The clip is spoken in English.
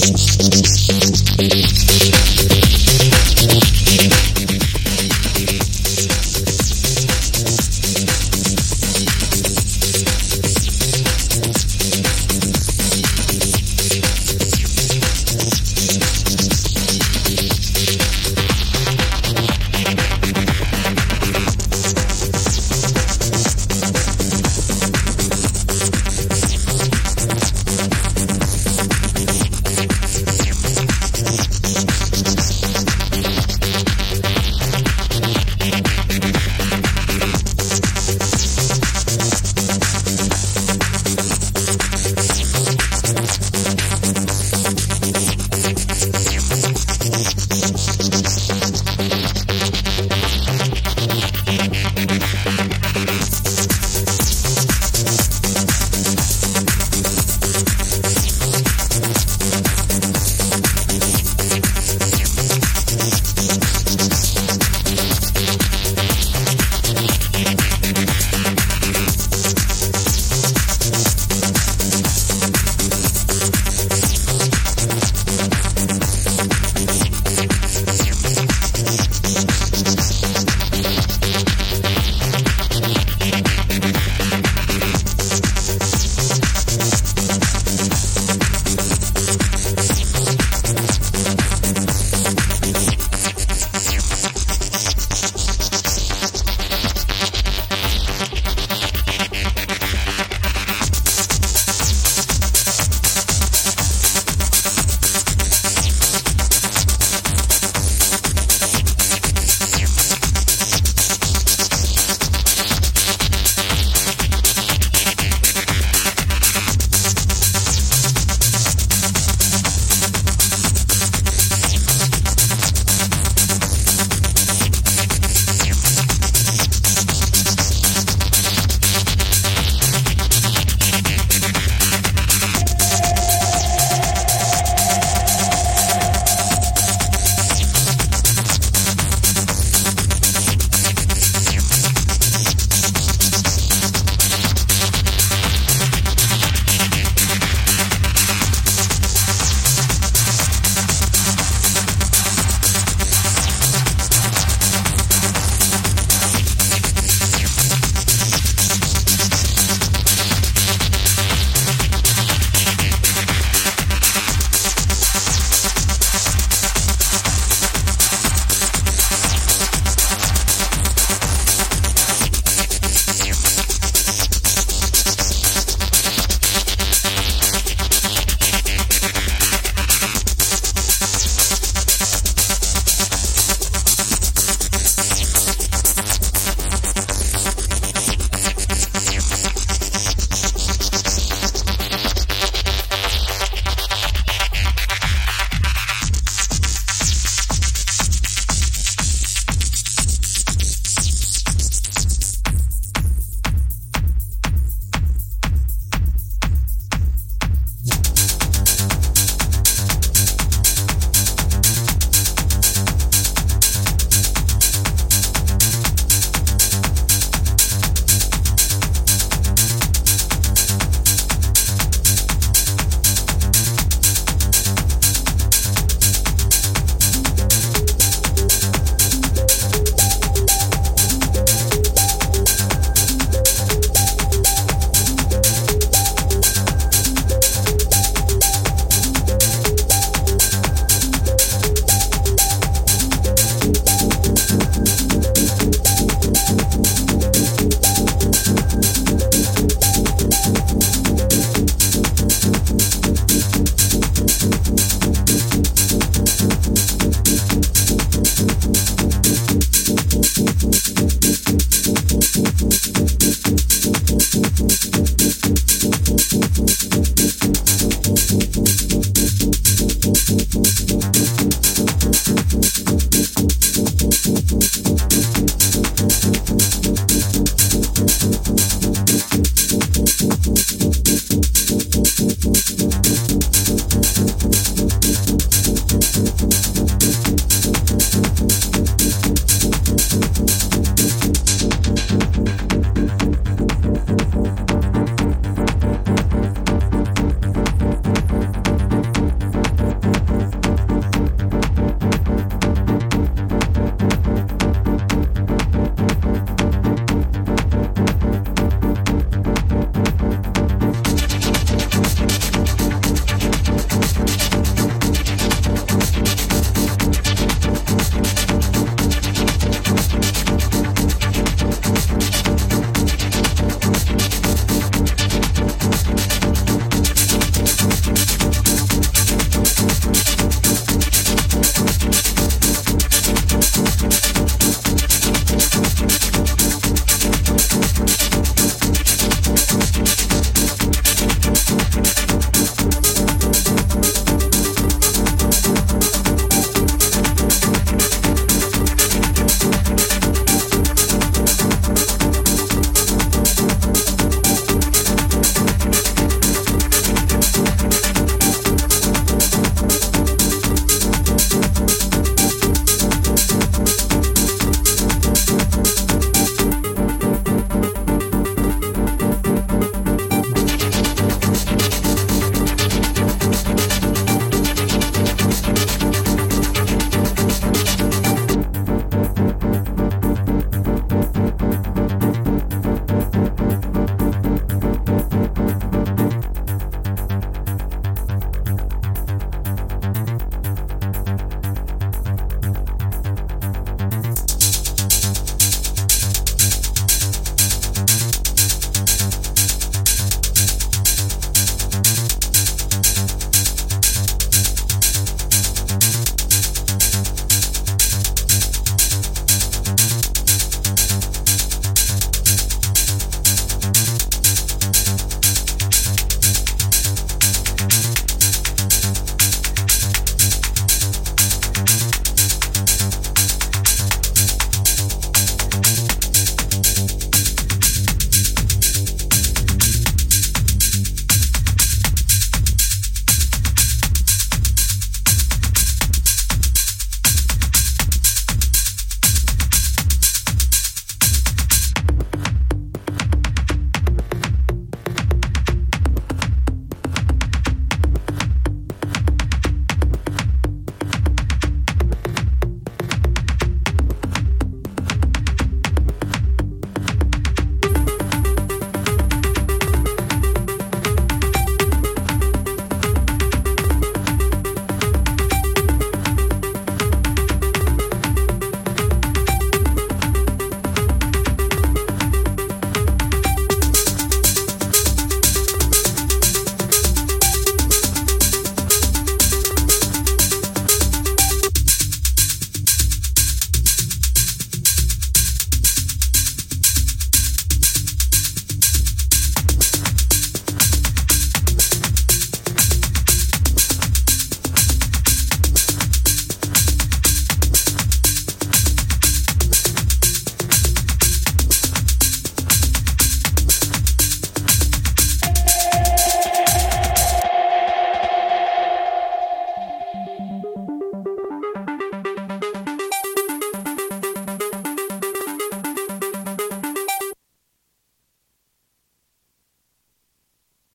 change.